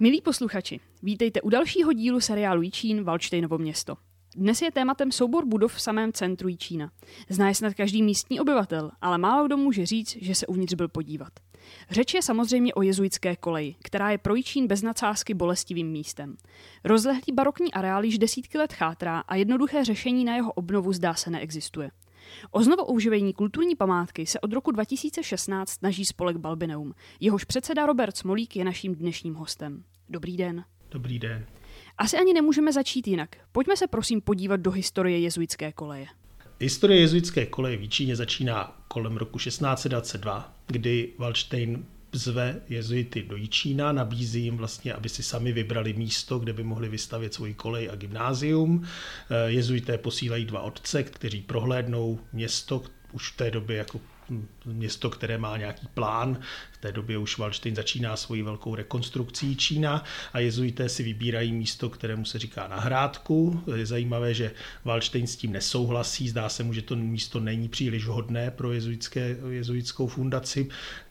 Milí posluchači, vítejte u dalšího dílu seriálu Jíčín Valčtejnovo město. Dnes je tématem soubor budov v samém centru Jíčína. Zná je snad každý místní obyvatel, ale málo kdo může říct, že se uvnitř byl podívat. Řeč je samozřejmě o jezuitské koleji, která je pro Jíčín bez nadsázky bolestivým místem. Rozlehlý barokní areál již desítky let chátrá a jednoduché řešení na jeho obnovu zdá se neexistuje. O znovu oživení kulturní památky se od roku 2016 snaží spolek Balbineum. Jehož předseda Robert Smolík je naším dnešním hostem. Dobrý den. Dobrý den. Asi ani nemůžeme začít jinak. Pojďme se prosím podívat do historie jezuitské koleje. Historie jezuitské koleje v Číně začíná kolem roku 1622, kdy Wallstein zve jezuity do Jičína, nabízí jim vlastně, aby si sami vybrali místo, kde by mohli vystavět svůj kolej a gymnázium. Eh, jezuité posílají dva otce, kteří prohlédnou město, už v té době jako město, které má nějaký plán. V té době už Wallstein začíná svoji velkou rekonstrukcí Čína a jezuité si vybírají místo, kterému se říká nahrádku. Je zajímavé, že Wallstein s tím nesouhlasí, zdá se mu, že to místo není příliš vhodné pro jezuitské, jezuitskou fundaci,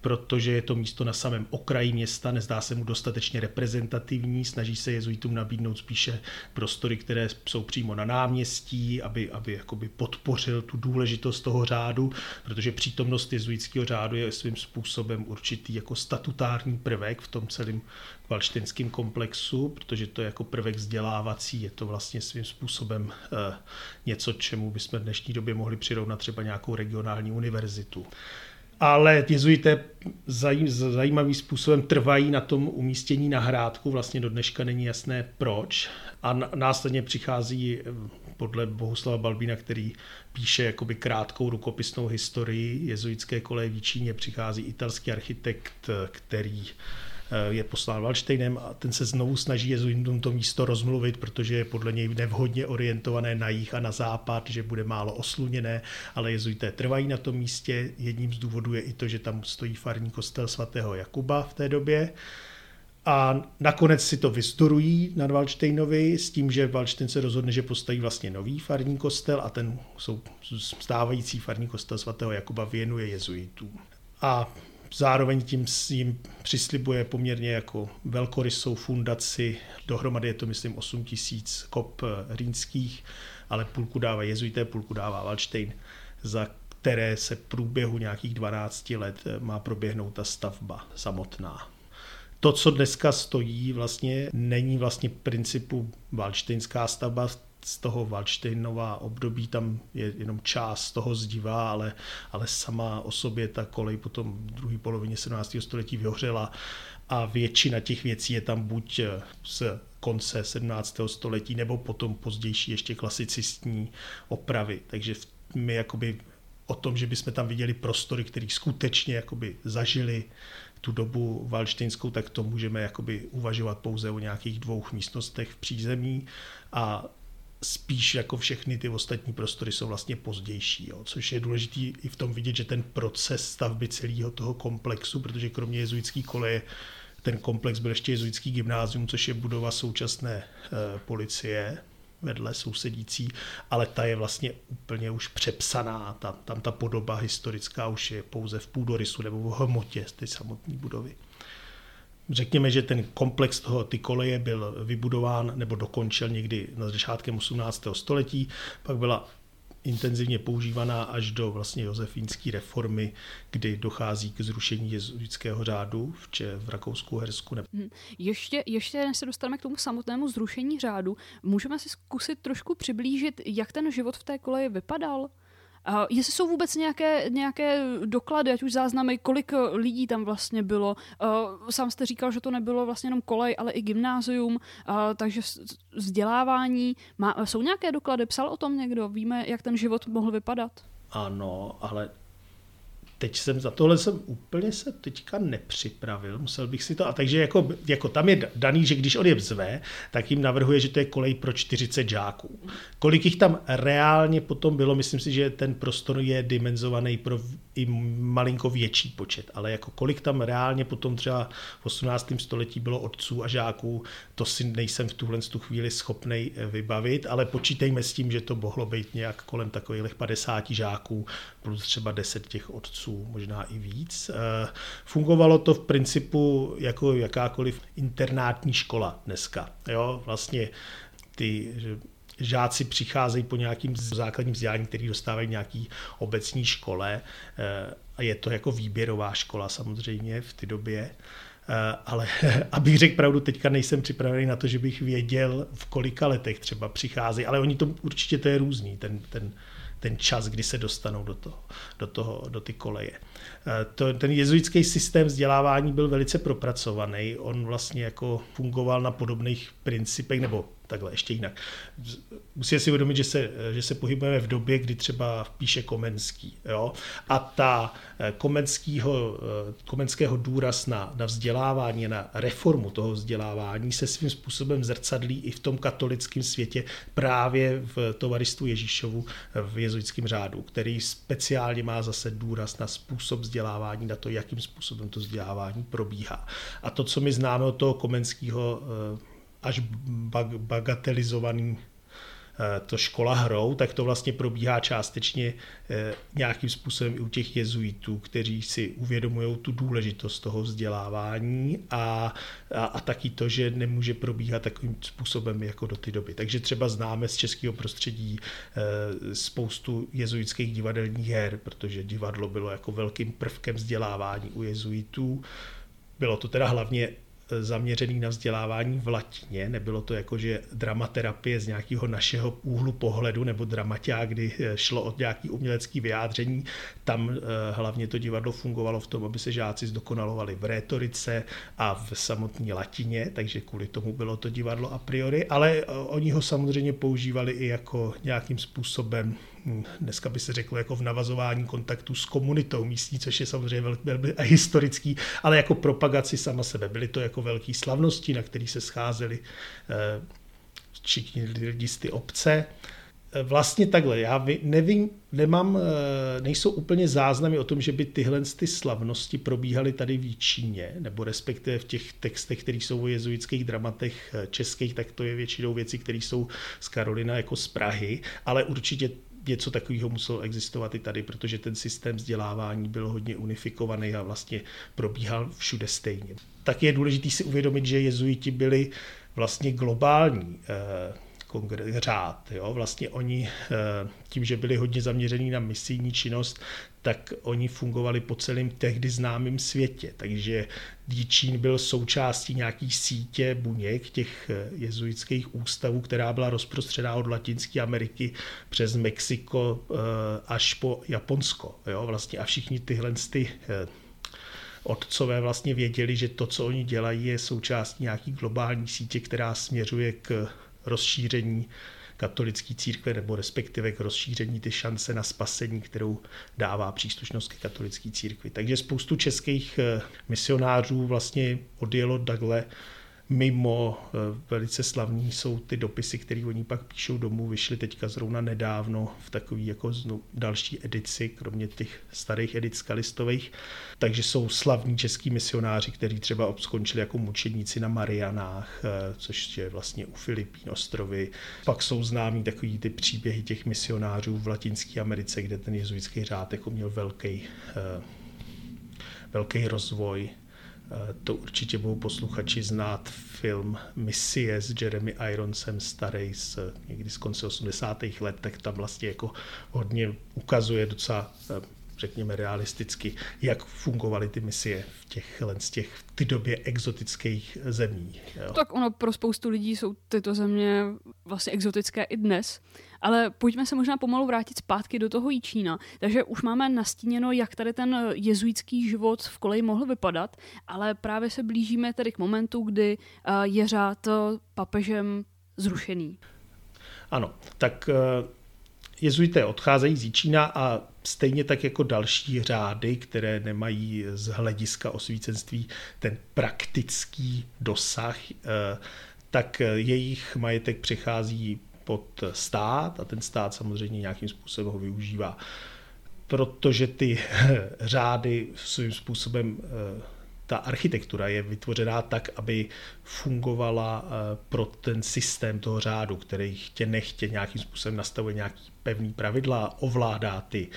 protože je to místo na samém okraji města, nezdá se mu dostatečně reprezentativní, snaží se jezuitům nabídnout spíše prostory, které jsou přímo na náměstí, aby, aby jakoby podpořil tu důležitost toho řádu, protože přítomnost jezuitského řádu je svým způsobem určitý jako statutární prvek v tom celém valštinském komplexu, protože to je jako prvek vzdělávací, je to vlastně svým způsobem eh, něco, čemu bychom v dnešní době mohli přirovnat třeba nějakou regionální univerzitu ale jezuité zajímavým způsobem trvají na tom umístění na hrádku, vlastně do dneška není jasné proč. A následně přichází eh, podle Bohuslava Balbína, který píše jakoby krátkou rukopisnou historii jezuitské koleje v Číně, přichází italský architekt, který Eh, je poslán Valštejnem a ten se znovu snaží jezuitům to místo rozmluvit, protože je podle něj nevhodně orientované na jih a na západ, že bude málo osluněné, ale jezuité trvají na tom místě. Jedním z důvodů je i to, že tam stojí farní kostel svatého Jakuba v té době. A nakonec si to vysturují na Valštejnovi s tím, že Valštejn se rozhodne, že postaví vlastně nový farní kostel a ten stávající farní kostel svatého Jakuba věnuje jezuitům. A zároveň tím jim přislibuje poměrně jako velkorysou fundaci, dohromady je to myslím 8 tisíc kop eh, rýnských, ale půlku dává jezuité, půlku dává Wallstein, za které se průběhu nějakých 12 let eh, má proběhnout ta stavba samotná. To, co dneska stojí, vlastně není vlastně principu valštejnská stavba, z toho Valštejnova období tam je jenom část toho zdiva, ale, ale sama o sobě ta kolej potom v druhé polovině 17. století vyhořela a většina těch věcí je tam buď z konce 17. století nebo potom pozdější ještě klasicistní opravy. Takže my jakoby o tom, že bychom tam viděli prostory, které skutečně jakoby zažili tu dobu valštejnskou, tak to můžeme jakoby uvažovat pouze o nějakých dvou místnostech v přízemí a spíš jako všechny ty ostatní prostory jsou vlastně pozdější, jo, což je důležité i v tom vidět, že ten proces stavby celého toho komplexu, protože kromě jezuitský koleje ten komplex byl ještě jezuitský gymnázium, což je budova současné e, policie vedle sousedící, ale ta je vlastně úplně už přepsaná, tam, tam ta podoba historická už je pouze v půdorysu nebo v hmotě z té samotné budovy. Řekněme, že ten komplex toho, ty koleje byl vybudován nebo dokončil někdy na začátkem 18. století, pak byla intenzivně používaná až do vlastně josefínské reformy, kdy dochází k zrušení jezuitského řádu v, Če, v Rakousku, Hersku. Ne... Hmm. Ještě, ještě se dostaneme k tomu samotnému zrušení řádu. Můžeme si zkusit trošku přiblížit, jak ten život v té koleji vypadal? Uh, jestli jsou vůbec nějaké, nějaké doklady, ať už záznamy, kolik eh, lidí tam vlastně bylo. Uh, sám jste říkal, že to nebylo vlastně jenom kolej, ale i gymnázium, uh, takže vzdělávání. Má, jsou nějaké doklady? Psal o tom někdo? Víme, jak ten život mohl vypadat? Ano, ale teď jsem za tohle jsem úplně se teďka nepřipravil, musel bych si to, a takže jako, jako tam je daný, že když on je vzve, tak jim navrhuje, že to je kolej pro 40 žáků. Kolik jich tam reálně potom bylo, myslím si, že ten prostor je dimenzovaný pro i malinko větší počet, ale jako kolik tam reálně potom třeba v 18. století bylo otců a žáků, to si nejsem v tuhle tu chvíli schopný vybavit, ale počítejme s tím, že to mohlo být nějak kolem takových 50 žáků plus třeba 10 těch otců žáců, možná i víc. Fungovalo to v principu jako jakákoliv internátní škola dneska. Jo, vlastně ty žáci přicházejí po nějakým základním vzdělání, který dostávají nějaký obecní škole a je to jako výběrová škola samozřejmě v té době. Eh, ale abych řekl pravdu, teďka nejsem připravený na to, že bych věděl, v kolika letech třeba přichází, ale oni to určitě to je různý, ten, ten, ten čas, kdy se dostanou do, toho, do, toho, do ty koleje. Eh, to, ten jezuitský systém vzdělávání byl velice propracovaný, on vlastně jako fungoval na podobných principech, nebo takhle ještě jinak. Musíme si uvědomit, že se, že se pohybujeme v době, kdy třeba píše Komenský. Jo? A ta eh, komenského, eh, komenského důraz na, na vzdělávání, na reformu toho vzdělávání se svým způsobem zrcadlí i v tom katolickém světě právě v tovaristu Ježíšovu v jezuitském řádu, který speciálně má zase důraz na způsob vzdělávání, na to, jakým způsobem to vzdělávání probíhá. A to, co my známe od toho komenského eh, až bagatelizovaný eh, to škola hrou, tak to vlastně probíhá částečně eh, nějakým způsobem i u těch jezuitů, kteří si uvědomují tu důležitost toho vzdělávání a, a, a taky to, že nemůže probíhat takovým způsobem jako do ty doby. Takže třeba známe z českého prostředí eh, spoustu jezuitských divadelních her, protože divadlo bylo jako velkým prvkem vzdělávání u jezuitů. Bylo to teda hlavně zaměřený na vzdělávání v latině. Nebylo to jako, že dramaterapie z nějakého našeho úhlu pohledu nebo dramatia, kdy eh, šlo o nějaký umělecký vyjádření. Tam eh, hlavně to divadlo fungovalo v tom, aby se žáci zdokonalovali v rétorice a v samotné latině, takže kvůli tomu bylo to divadlo a priori, ale eh, oni ho samozřejmě používali i jako nějakým způsobem dneska by se řeklo jako v navazování kontaktu s komunitou místní, což je samozřejmě velmi historický, ale jako propagaci sama sebe. Byly to jako velké slavnosti, na kterých se scházeli eh, všichni lidi z ty obce. Eh, vlastně takhle, já nevím, nemám, eh, nejsou úplně záznamy o tom, že by tyhle ty slavnosti probíhaly tady v Jíčíně, nebo respektive v těch textech, které jsou o jezuitských dramatech českých, tak to je většinou věci, které jsou z Karolina jako z Prahy, ale určitě něco takového muselo existovat i tady, protože ten systém vzdělávání byl hodně unifikovaný a vlastně probíhal všude stejně. Tak je důležité si uvědomit, že jezuiti byli vlastně globální řád. Jo? Vlastně oni eh, tím, že byli hodně zaměření na misijní činnost, tak oni fungovali po celém tehdy známém světě. Takže Díčín byl součástí nějaký sítě buněk těch eh, jezuitských ústavů, která byla rozprostřená od Latinské Ameriky přes Mexiko eh, až po Japonsko. Jo? Vlastně a všichni tyhle ty otcové vlastně věděli, že to, co oni dělají, je součástí nějaký globální sítě, která směřuje k rozšíření katolické církve nebo respektive k rozšíření ty šance na spasení, kterou dává příslušnost ke katolické církvi. Takže spoustu českých eh, misionářů vlastně odjelo takhle mimo eh, velice slavní jsou ty dopisy, které oni pak píšou domů, vyšly teďka zrovna nedávno v takový jako další edici, kromě těch starých edic skalistových. Takže jsou slavní český misionáři, kteří třeba skončili jako mučedníci na Marianách, eh, což je vlastně u Filipín ostrovy. Pak jsou známí takový ty příběhy těch misionářů v Latinské Americe, kde ten jezuitský řád jako měl velký, eh, velký rozvoj to určitě budou posluchači znát film Misie s Jeremy Ironsem starý z někdy z konce 80. let, tak tam vlastně jako hodně ukazuje docela eh, řekněme realisticky, jak fungovaly ty misie v těch, z těch v ty době exotických zemí. Jo. Tak ono pro spoustu lidí jsou tyto země vlastně exotické i dnes. Ale pojďme se možná pomalu vrátit zpátky do toho Jíčína. Takže už máme nastíněno, jak tady ten jezuitský život v koleji mohl vypadat, ale právě se blížíme tedy k momentu, kdy eh, je řád papežem zrušený. Ano, tak eh, jezuité odcházejí z Jíčína a stejně tak jako další řády, které nemají z hlediska osvícenství ten praktický dosah, eh, tak jejich majetek přechází pod stát a ten stát samozřejmě nějakým způsobem ho využívá. Protože ty řády svým způsobem eh, ta architektura je vytvořená tak, aby fungovala eh, pro ten systém toho řádu, který chtě nechtě nějakým způsobem nastavuje nějaký pevný pravidla, ovládá ty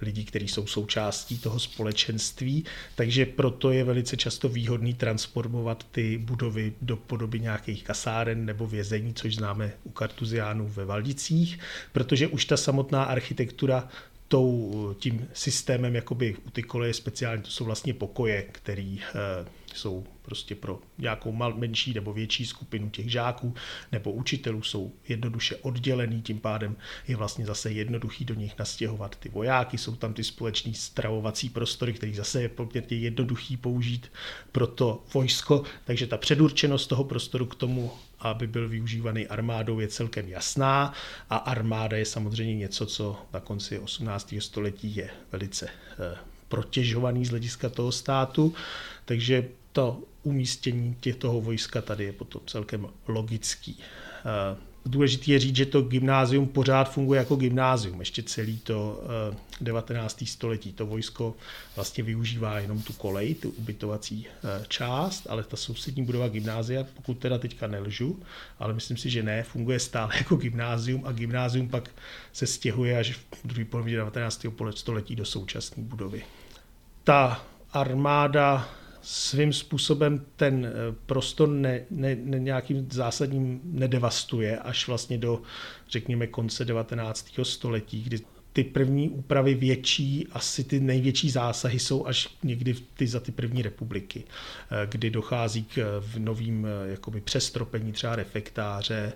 lidí, kteří jsou součástí toho společenství, takže proto je velice často výhodný transformovat ty budovy do podoby nějakých kasáren nebo vězení, což známe u kartuziánů ve Valdicích, protože už ta samotná architektura tou, tím systémem jakoby u ty koleje speciálně, to jsou vlastně pokoje, který eh, jsou prostě pro nějakou mal, menší nebo větší skupinu těch žáků nebo učitelů jsou jednoduše oddělený, tím pádem je vlastně zase jednoduchý do nich nastěhovat ty vojáky, jsou tam ty společní stravovací prostory, který zase je poměrně jednoduchý použít pro to vojsko, takže ta předurčenost toho prostoru k tomu aby byl využívaný armádou, je celkem jasná a armáda je samozřejmě něco, co na konci 18. století je velice eh, protěžovaný z hlediska toho státu, takže to umístění těch toho vojska tady je potom celkem logický. Eh, Důležité je říct, že to gymnázium pořád funguje jako gymnázium. Ještě celý to 19. Eh, století. To vojsko vlastně využívá jenom tu kolej, tu ubytovací eh, část, ale ta sousední budova gymnázia, pokud teda teďka nelžu, ale myslím si, že ne, funguje stále jako gymnázium a gymnázium pak se stěhuje až v druhé polovině 19. století do současné budovy. Ta armáda svým způsobem ten eh, prostor ne, ne, ne, nějakým zásadním nedevastuje až vlastně do, řekněme, konce 19. století, kdy ty první úpravy větší, asi ty největší zásahy jsou až někdy ty, za ty první republiky, eh, kdy dochází k v novým eh, jakoby přestropení třeba refektáře,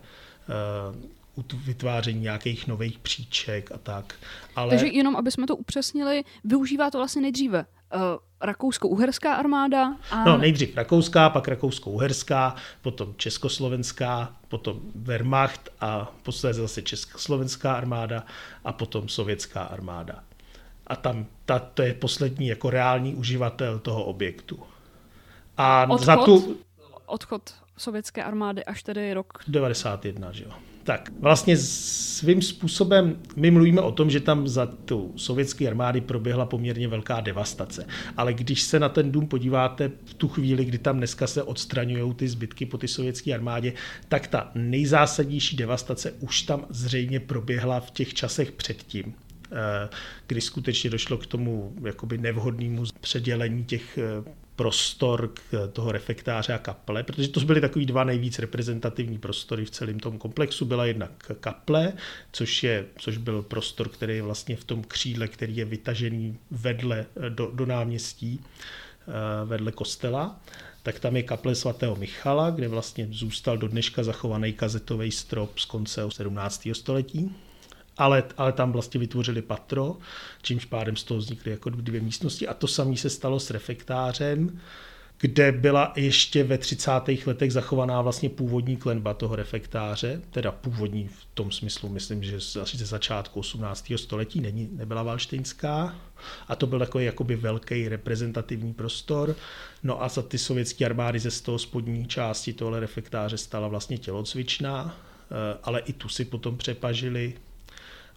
vytváření nějakých nových příček a tak. Ale... Takže jenom, aby jsme to upřesnili, využívá to vlastně nejdříve uh, rakousko-uherská armáda. A... No, nejdřív rakouská, pak rakousko-uherská, potom československá, potom Wehrmacht a posledně zase československá armáda a potom sovětská armáda. A tam ta, to je poslední jako reální uživatel toho objektu. A odchod, za tu... Odchod sovětské armády až tedy rok... 91, že jo. Tak vlastně svým způsobem my mluvíme o tom, že tam za tu sovětské armády proběhla poměrně velká devastace. Ale když se na ten dům podíváte v tu chvíli, kdy tam dneska se odstraňují ty zbytky po ty sovětské armádě, tak ta nejzásadnější devastace už tam zřejmě proběhla v těch časech předtím eh, kdy skutečně došlo k tomu jakoby nevhodnému předělení těch eh, prostor k toho refektáře a kaple, protože to byly takový dva nejvíc reprezentativní prostory v celém tom komplexu. Byla jednak kaple, což, je, což byl prostor, který je vlastně v tom křídle, který je vytažený vedle do, do náměstí, eh, vedle kostela tak tam je kaple svatého Michala, kde vlastně zůstal do dneška zachovaný kazetový strop z konce 17. století ale, ale tam vlastně vytvořili patro, čímž pádem z toho vznikly jako dvě místnosti a to samé se stalo s refektářem, kde byla ještě ve 30. letech zachovaná vlastně původní klenba toho refektáře, teda původní v tom smyslu, myslím, že asi ze začátku 18. století není, nebyla valštejnská a to byl takový jakoby velký reprezentativní prostor. No a za ty sovětské armády ze z toho spodní části tohle refektáře stala vlastně tělocvičná, eh, ale i tu si potom přepažili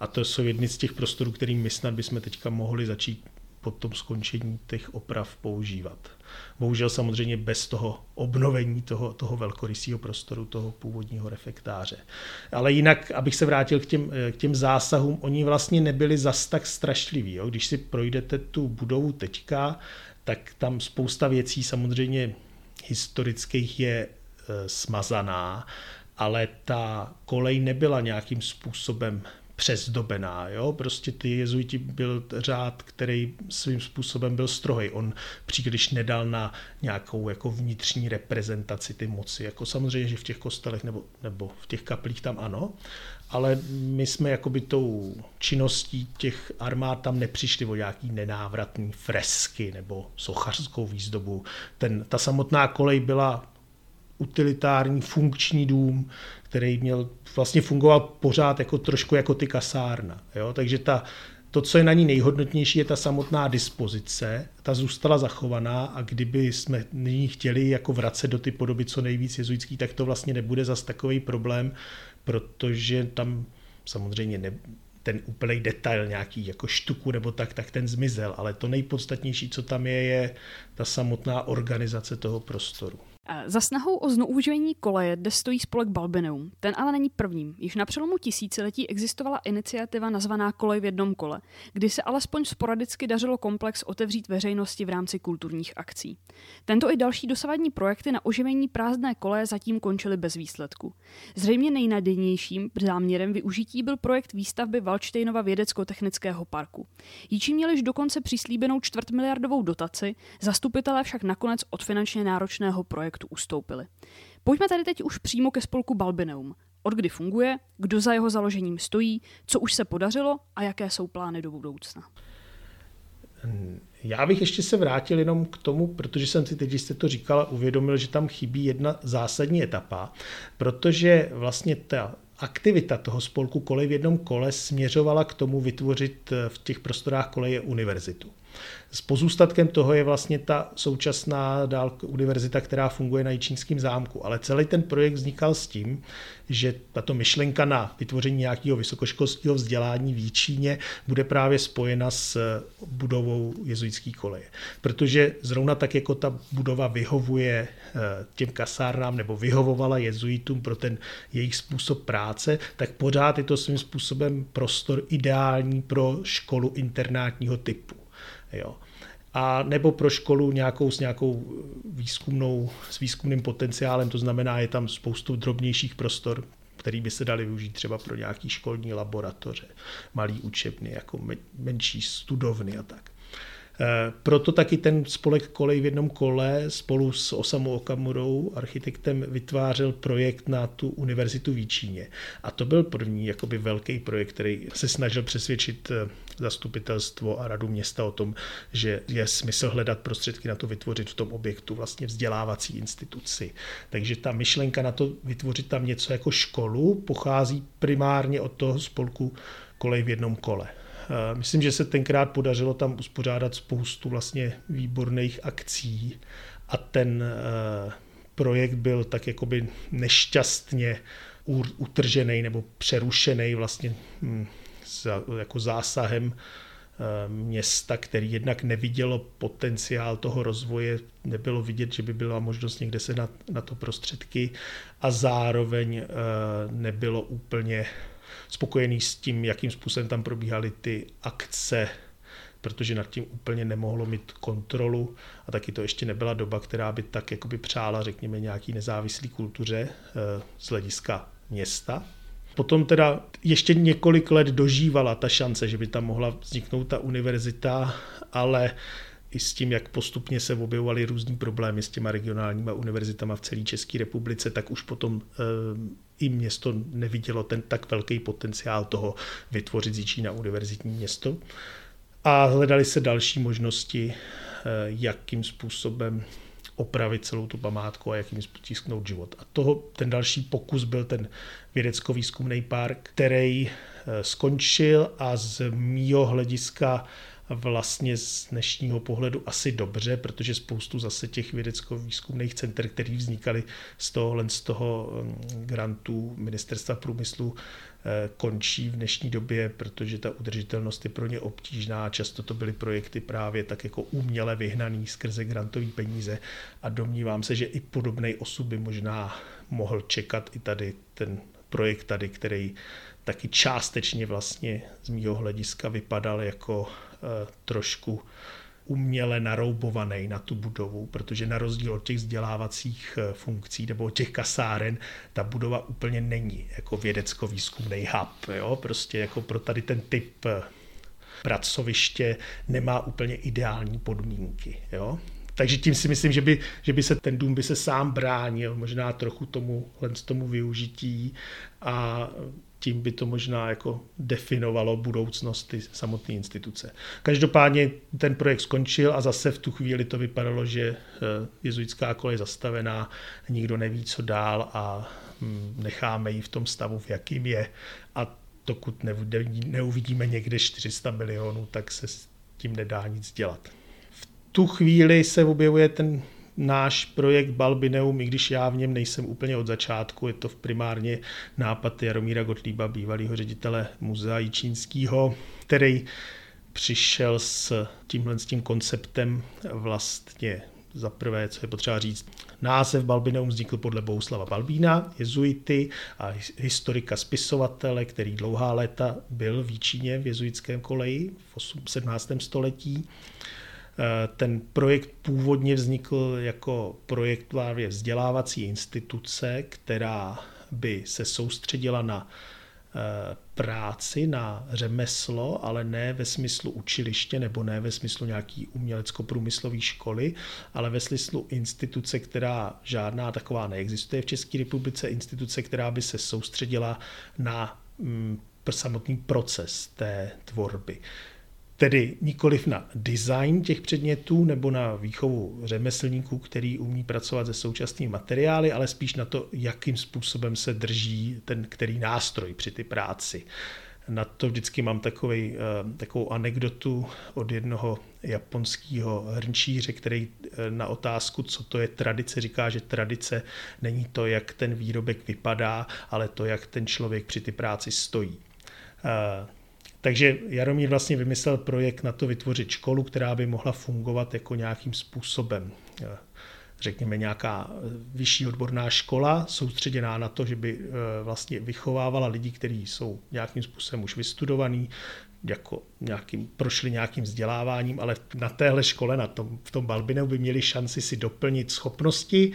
a to jsou jedny z těch prostorů, který my snad bychom teďka mohli začít po tom skončení těch oprav používat. Bohužel samozřejmě bez toho obnovení toho, toho velkorysího prostoru, toho původního refektáře. Ale jinak, abych se vrátil k těm, k těm zásahům, oni vlastně nebyli zas tak strašliví. Jo? Když si projdete tu budovu teďka, tak tam spousta věcí samozřejmě historických je e, smazaná, ale ta kolej nebyla nějakým způsobem přezdobená. Jo? Prostě ty jezuiti byl řád, který svým způsobem byl strohý. On příliš nedal na nějakou jako vnitřní reprezentaci ty moci. Jako samozřejmě, že v těch kostelech nebo, nebo v těch kaplích tam ano, ale my jsme jakoby tou činností těch armád tam nepřišli o nějaký nenávratný fresky nebo sochařskou výzdobu. Ten, ta samotná kolej byla utilitární funkční dům, který měl vlastně fungoval pořád jako trošku jako ty kasárna. Jo? Takže ta, to, co je na ní nejhodnotnější, je ta samotná dispozice. Ta zůstala zachovaná a kdyby jsme nyní chtěli jako vracet do ty podoby co nejvíc jezuitský, tak to vlastně nebude zas takový problém, protože tam samozřejmě ne, ten úplný detail nějaký jako štuku nebo tak, tak ten zmizel, ale to nejpodstatnější, co tam je, je ta samotná organizace toho prostoru. Za snahou o znovuživení koleje dnes stojí spolek Balbineum. Ten ale není prvním. Již na přelomu tisíciletí existovala iniciativa nazvaná Kolej v jednom kole, kdy se alespoň sporadicky dařilo komplex otevřít veřejnosti v rámci kulturních akcí. Tento i další dosavadní projekty na oživení prázdné koleje zatím končily bez výsledku. Zřejmě nejnadějnějším záměrem využití byl projekt výstavby Valštejnova vědecko-technického parku. Jíči měliž dokonce přislíbenou čtvrtmiliardovou dotaci, zastupitelé však nakonec od finančně náročného projektu ustoupili. Pojďme tady teď už přímo ke spolku Balbineum. Od kdy funguje, kdo za jeho založením stojí, co už se podařilo a jaké jsou plány do budoucna. Já bych ještě se vrátil jenom k tomu, protože jsem si teď, když jste to říkala, uvědomil, že tam chybí jedna zásadní etapa, protože vlastně ta aktivita toho spolku kolej v jednom kole směřovala k tomu vytvořit v těch prostorách koleje univerzitu. S pozůstatkem toho je vlastně ta současná dál univerzita, která funguje na Jičínském zámku. Ale celý ten projekt vznikal s tím, že tato myšlenka na vytvoření nějakého vysokoškolského vzdělání v Jíčíně bude právě spojena s budovou jezuitské koleje. Protože zrovna tak, jako ta budova vyhovuje eh, těm kasárnám nebo vyhovovala jezuitům pro ten jejich způsob práce, tak pořád je to svým způsobem prostor ideální pro školu internátního typu. Jo. A nebo pro školu nějakou s nějakou výzkumnou, s výzkumným potenciálem, to znamená, je tam spoustu drobnějších prostor, který by se dali využít třeba pro nějaký školní laboratoře, malý učebny, jako menší studovny a tak. Eh, proto taky ten spolek Kolej v jednom kole spolu s Osamou Okamurou, architektem, vytvářel projekt na tu univerzitu v Jíčíně. A to byl první jakoby velký projekt, který se snažil přesvědčit eh, zastupitelstvo a radu města o tom, že je smysl hledat prostředky na to vytvořit v tom objektu vlastně vzdělávací instituci. Takže ta myšlenka na to vytvořit tam něco jako školu pochází primárně od toho spolku Kolej v jednom kole. Eh, myslím, že se tenkrát podařilo tam uspořádat spoustu vlastně výborných akcí a ten eh, projekt byl tak jakoby nešťastně utržený nebo přerušený vlastně hm, jako zásahem města, který jednak nevidělo potenciál toho rozvoje, nebylo vidět, že by byla možnost někde se na, na to prostředky a zároveň nebylo úplně spokojený s tím, jakým způsobem tam probíhaly ty akce, protože nad tím úplně nemohlo mít kontrolu a taky to ještě nebyla doba, která by tak jakoby přála, řekněme, nějaký nezávislý kultuře eh, z hlediska města. Potom teda ještě několik let dožívala ta šance, že by tam mohla vzniknout ta univerzita, ale i s tím, jak postupně se objevovaly různý problémy s těma regionálníma univerzitama v celé České republice, tak už potom e, i město nevidělo ten tak velký potenciál toho vytvořit z na univerzitní město. A hledali se další možnosti, e, jakým způsobem opravit celou tu památku a jakým způsobem život. A toho, ten další pokus byl ten vědecko-výzkumný park, který e, skončil a z mýho hlediska vlastně z dnešního pohledu asi dobře, protože spoustu zase těch vědecko-výzkumných center, které vznikaly z tohohle z toho um, grantu ministerstva průmyslu, eh, končí v dnešní době, protože ta udržitelnost je pro ně obtížná. Často to byly projekty právě tak jako uměle vyhnaný skrze grantové peníze a domnívám se, že i podobný osud by možná mohl čekat i tady ten projekt tady, který taky částečně vlastně z mýho hlediska vypadal jako trošku uměle naroubovaný na tu budovu, protože na rozdíl od těch vzdělávacích eh, funkcí nebo od těch kasáren, ta budova úplně není jako vědecko-výzkumný hub. Jo? Prostě jako pro tady ten typ eh, pracoviště nemá úplně ideální podmínky. Jo? Takže tím si myslím, že by, že by se ten dům by se sám bránil možná trochu tomu, tomu využití a tím by to možná jako definovalo budoucnost ty samotné instituce. Každopádně ten projekt skončil a zase v tu chvíli to vypadalo, že eh, jezuitská kolej je zastavená, nikdo neví, co dál a hm, necháme ji v tom stavu, v jakým je. A dokud neuvidíme někde 400 milionů, tak se s tím nedá nic dělat. V tu chvíli se objevuje ten náš projekt Balbineum, i když já v něm nejsem úplně od začátku, je to v primárně nápad Jaromíra Gottlieba, bývalého ředitele muzea Jičínského, který přišel s tímhle s tím konceptem vlastně za prvé, co je potřeba říct, název Balbineum vznikl podle Bouslava Balbína, jezuity a historika spisovatele, který dlouhá léta byl v Číně v jezuitském koleji v 17. století. Eh, ten projekt původně vznikl jako projekt právě vzdělávací instituce, která by se soustředila na eh, práci, na řemeslo, ale ne ve smyslu učiliště nebo ne ve smyslu nějaký umělecko-průmyslové školy, ale ve smyslu instituce, která žádná taková neexistuje v České republice, instituce, která by se soustředila na mm, samotný proces té tvorby. Tedy nikoliv na design těch předmětů nebo na výchovu řemeslníků, který umí pracovat se současnými materiály, ale spíš na to, jakým způsobem se drží ten který nástroj při ty práci. Na to vždycky mám takový, eh, takovou anekdotu od jednoho japonského hrnčíře, který eh, na otázku, co to je tradice, říká, že tradice není to, jak ten výrobek vypadá, ale to, jak ten člověk při ty práci stojí. Eh, takže Jaromír vlastně vymyslel projekt na to vytvořit školu, která by mohla fungovat jako nějakým způsobem eh, řekněme, nějaká vyšší odborná škola soustředěná na to, že by eh, vlastně vychovávala lidi, kteří jsou nějakým způsobem už vystudovaní, jako nějakým, prošli nějakým vzděláváním, ale na téhle škole, na tom, v tom Balbineu by měli šanci si doplnit schopnosti,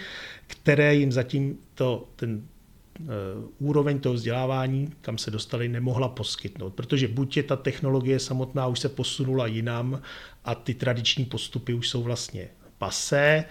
které jim zatím to, ten Eh, úroveň toho vzdělávání, kam se dostali, nemohla poskytnout. Protože buď je ta technologie samotná už se posunula jinam a ty tradiční postupy už jsou vlastně pasé,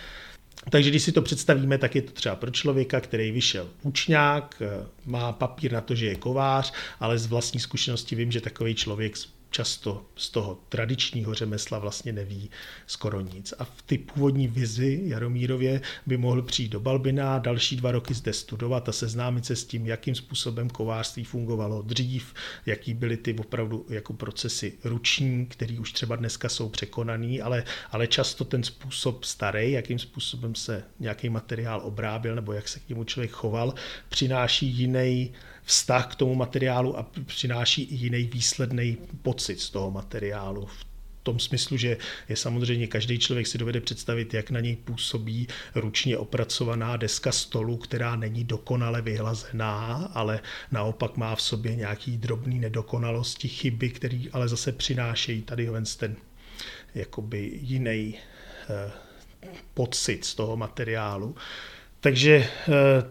takže když si to představíme, tak je to třeba pro člověka, který vyšel učňák, eh, má papír na to, že je kovář, ale z vlastní zkušenosti vím, že takový člověk často z toho tradičního řemesla vlastně neví skoro nic. A v ty původní vizi Jaromírově by mohl přijít do Balbina, další dva roky zde studovat a seznámit se s tím, jakým způsobem kovářství fungovalo dřív, jaký byly ty opravdu jako procesy ruční, který už třeba dneska jsou překonaný, ale, ale často ten způsob starý, jakým způsobem se nějaký materiál obrábil nebo jak se k němu člověk choval, přináší jiný vztah k tomu materiálu a přináší i jiný výsledný pocit z toho materiálu. V tom smyslu, že je samozřejmě každý člověk si dovede představit, jak na něj působí ručně opracovaná deska stolu, která není dokonale vyhlazená, ale naopak má v sobě nějaký drobný nedokonalosti, chyby, které ale zase přinášejí tady ten jakoby jiný eh, pocit z toho materiálu. Takže eh,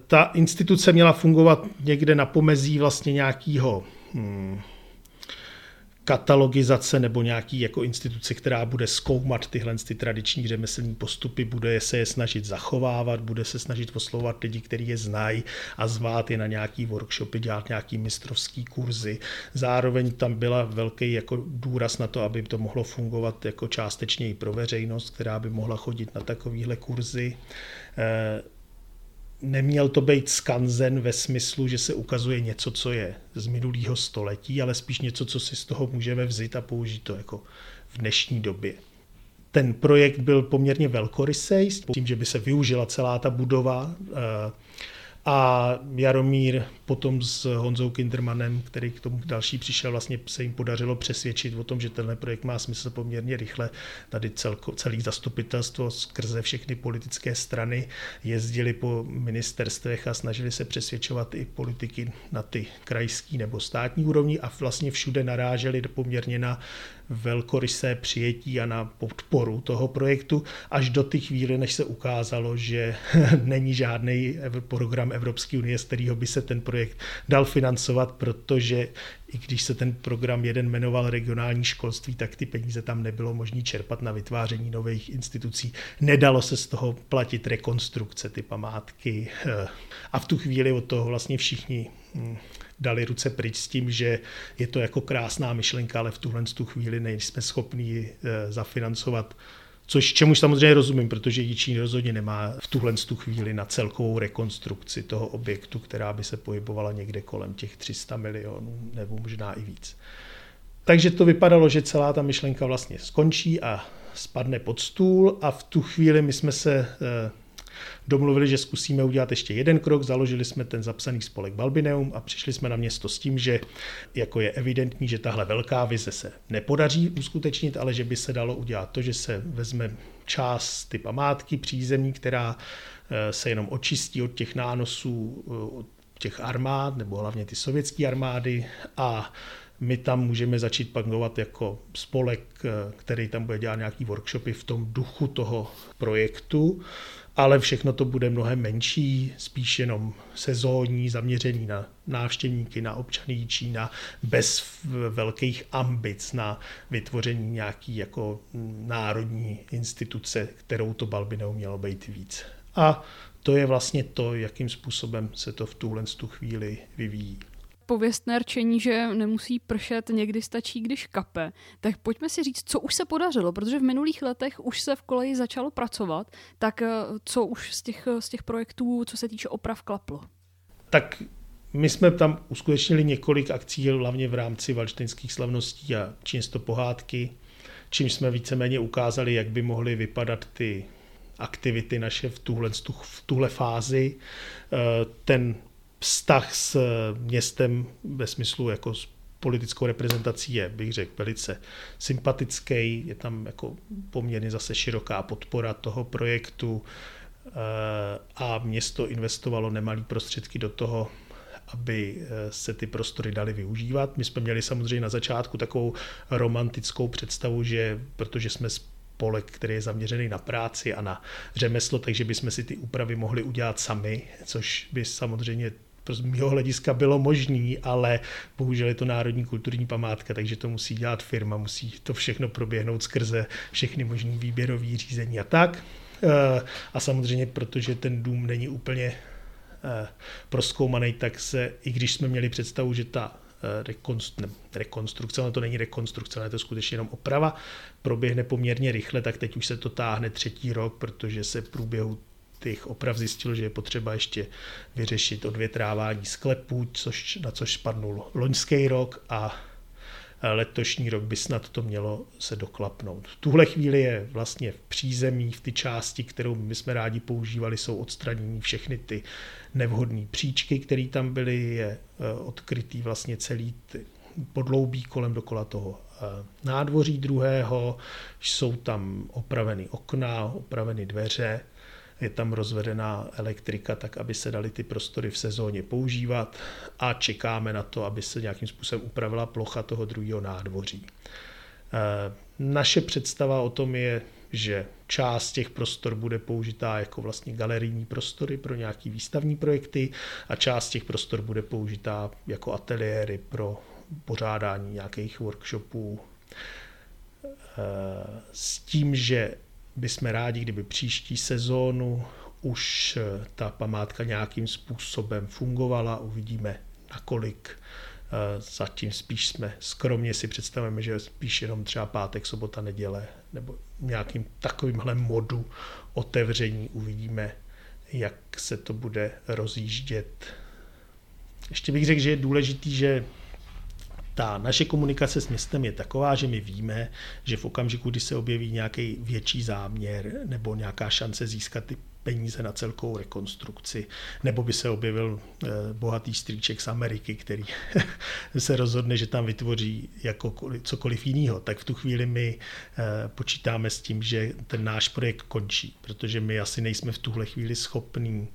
ta instituce měla fungovat někde na pomezí vlastně nějakého hmm, katalogizace nebo nějaký jako instituce, která bude zkoumat tyhle ty tradiční řemeslní postupy, bude se je snažit zachovávat, bude se snažit poslovat lidi, kteří je znají a zvát je na nějaký workshopy, dělat nějaký mistrovský kurzy. Zároveň tam byla velký jako důraz na to, aby to mohlo fungovat jako částečně i pro veřejnost, která by mohla chodit na takovéhle kurzy. Neměl to být skanzen ve smyslu, že se ukazuje něco, co je z minulého století, ale spíš něco, co si z toho můžeme vzít a použít to jako v dnešní době. Ten projekt byl poměrně velkorysej, s tím, že by se využila celá ta budova eh, a Jaromír potom s Honzou Kindermanem, který k tomu další přišel, vlastně se jim podařilo přesvědčit o tom, že tenhle projekt má smysl poměrně rychle. Tady celko, celý zastupitelstvo skrze všechny politické strany jezdili po ministerstvech a snažili se přesvědčovat i politiky na ty krajský nebo státní úrovni a vlastně všude naráželi poměrně na velkorysé přijetí a na podporu toho projektu až do té chvíli, než se ukázalo, že není žádný program Evropské unie, z kterého by se ten projekt dal financovat, protože i když se ten program jeden jmenoval regionální školství, tak ty peníze tam nebylo možné čerpat na vytváření nových institucí. Nedalo se z toho platit rekonstrukce, ty památky. A v tu chvíli od toho vlastně všichni hm, dali ruce pryč s tím, že je to jako krásná myšlenka, ale v tuhle tu chvíli nejsme schopni eh, zafinancovat Což čemuž samozřejmě rozumím, protože Jičín rozhodně nemá v tuhle tu chvíli na celkovou rekonstrukci toho objektu, která by se pohybovala někde kolem těch 300 milionů nebo možná i víc. Takže to vypadalo, že celá ta myšlenka vlastně skončí a spadne pod stůl a v tu chvíli my jsme se eh, domluvili, že zkusíme udělat ještě jeden krok, založili jsme ten zapsaný spolek Balbineum a přišli jsme na město s tím, že jako je evidentní, že tahle velká vize se nepodaří uskutečnit, ale že by se dalo udělat to, že se vezme část ty památky přízemní, která eh, se jenom očistí od těch nánosů eh, od těch armád, nebo hlavně ty sovětské armády. A my tam můžeme začít fungovat jako spolek, eh, který tam bude dělat nějaký workshopy v tom duchu toho projektu, ale všechno to bude mnohem menší, spíš jenom sezónní, zaměření na návštěvníky, na občany Jíčína, bez velkých ambic na vytvoření nějaký jako národní instituce, kterou to Balby neumělo být víc. A to je vlastně to, jakým způsobem se to v tuhle tu chvíli vyvíjí pověstné rčení, že nemusí pršet, někdy stačí, když kape. Tak pojďme si říct, co už se podařilo, protože v minulých letech už se v koleji začalo pracovat, tak eh, co už z těch, z těch projektů, co se týče oprav, klaplo? Tak my jsme tam uskutečnili několik akcí, hlavně v rámci valštejnských slavností a čínsto pohádky, čímž jsme víceméně ukázali, jak by mohly vypadat ty aktivity naše v tuhle, v tuhle fázi. Eh, ten vztah s městem ve smyslu jako s politickou reprezentací je, bych řekl, velice sympatický. Je tam jako poměrně zase široká podpora toho projektu eh, a město investovalo nemalý prostředky do toho, aby eh, se ty prostory daly využívat. My jsme měli samozřejmě na začátku takovou romantickou představu, že protože jsme spolek, který je zaměřený na práci a na řemeslo, takže bychom si ty úpravy mohli udělat sami, což by samozřejmě z mého hlediska bylo možný, ale bohužel je to národní kulturní památka, takže to musí dělat firma, musí to všechno proběhnout skrze všechny možný výběrový řízení a tak. Eh, a samozřejmě, protože ten dům není úplně eh, proskoumaný, tak se, i když jsme měli představu, že ta eh, ne, rekonstrukce, ale to není rekonstrukce, ale je to skutečně jenom oprava, proběhne poměrně rychle, tak teď už se to táhne třetí rok, protože se v průběhu těch oprav zjistilo, že je potřeba ještě vyřešit odvětrávání sklepů, což, na což spadnul loňský rok a letošní rok by snad to mělo se doklapnout. V tuhle chvíli je vlastně v přízemí, v ty části, kterou my jsme rádi používali, jsou odstranění všechny ty nevhodné příčky, které tam byly, je e, odkrytý vlastně celý ty podloubí kolem dokola toho e, nádvoří druhého, jsou tam opraveny okna, opraveny dveře, je tam rozvedená elektrika, tak aby se daly ty prostory v sezóně používat a čekáme na to, aby se nějakým způsobem upravila plocha toho druhého nádvoří. Eh, naše představa o tom je, že část těch prostor bude použitá jako vlastně galerijní prostory pro nějaký výstavní projekty a část těch prostor bude použitá jako ateliéry pro pořádání nějakých workshopů eh, s tím, že bychom rádi, kdyby příští sezónu už eh, ta památka nějakým způsobem fungovala. Uvidíme, nakolik eh, zatím spíš jsme skromně si představujeme, že spíš jenom třeba pátek, sobota, neděle nebo nějakým takovýmhle modu otevření uvidíme, jak se to bude rozjíždět. Ještě bych řekl, že je důležitý, že ta naše komunikace s městem je taková, že my víme, že v okamžiku, kdy se objeví nějaký větší záměr nebo nějaká šance získat ty peníze na celkou rekonstrukci, nebo by se objevil eh, bohatý strýček z Ameriky, který se rozhodne, že tam vytvoří jako cokoliv jiného, tak v tu chvíli my eh, počítáme s tím, že ten náš projekt končí, protože my asi nejsme v tuhle chvíli schopní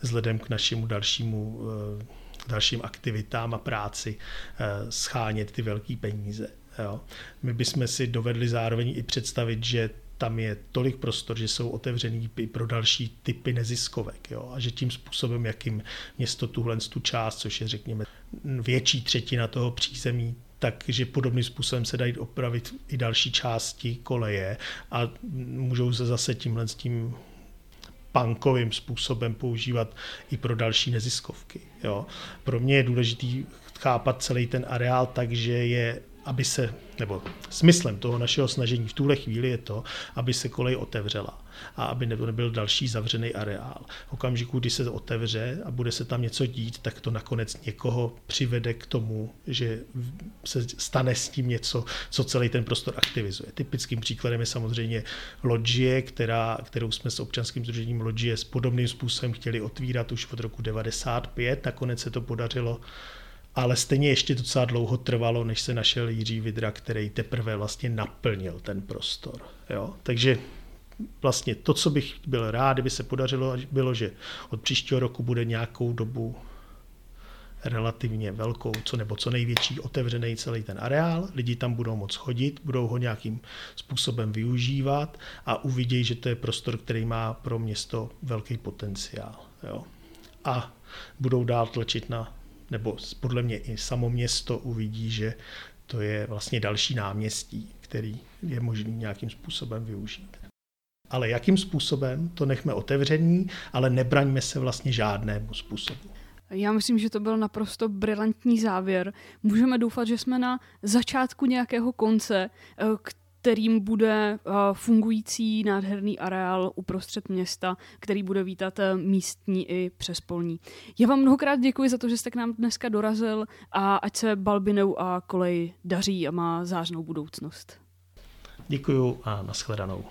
vzhledem k našemu dalšímu eh, dalším aktivitám a práci eh, schánět ty velké peníze. Jo. My bychom si dovedli zároveň i představit, že tam je tolik prostor, že jsou otevřený i pro další typy neziskovek. Jo? A že tím způsobem, jakým město tuhle tu část, což je řekněme větší třetina toho přízemí, takže podobným způsobem se dají opravit i další části koleje a můžou se zase tímhle s tím punkovým způsobem používat i pro další neziskovky. Jo. Pro mě je důležitý chápat celý ten areál tak, že je aby se, nebo smyslem toho našeho snažení v tuhle chvíli je to, aby se kolej otevřela a aby nebyl další zavřený areál. V okamžiku, kdy se otevře a bude se tam něco dít, tak to nakonec někoho přivede k tomu, že se stane s tím něco, co celý ten prostor aktivizuje. Typickým příkladem je samozřejmě Lodžie, která, kterou jsme s občanským združením Lodžie s podobným způsobem chtěli otvírat už od roku 95. Nakonec se to podařilo ale stejně ještě docela dlouho trvalo, než se našel Jiří Vidra, který teprve vlastně naplnil ten prostor. Jo? Takže vlastně to, co bych byl rád, kdyby se podařilo, bylo, že od příštího roku bude nějakou dobu relativně velkou, co nebo co největší otevřený celý ten areál, lidi tam budou moc chodit, budou ho nějakým způsobem využívat a uvidí, že to je prostor, který má pro město velký potenciál. Jo. A budou dál tlačit na nebo podle mě i samo město uvidí, že to je vlastně další náměstí, který je možný nějakým způsobem využít. Ale jakým způsobem, to nechme otevření, ale nebraňme se vlastně žádnému způsobu. Já myslím, že to byl naprosto brilantní závěr. Můžeme doufat, že jsme na začátku nějakého konce, eh, kterým bude uh, fungující nádherný areál uprostřed města, který bude vítat uh, místní i přespolní. Já vám mnohokrát děkuji za to, že jste k nám dneska dorazil a ať se Balbinou a kolej daří a má zářnou budoucnost. Děkuji a nashledanou.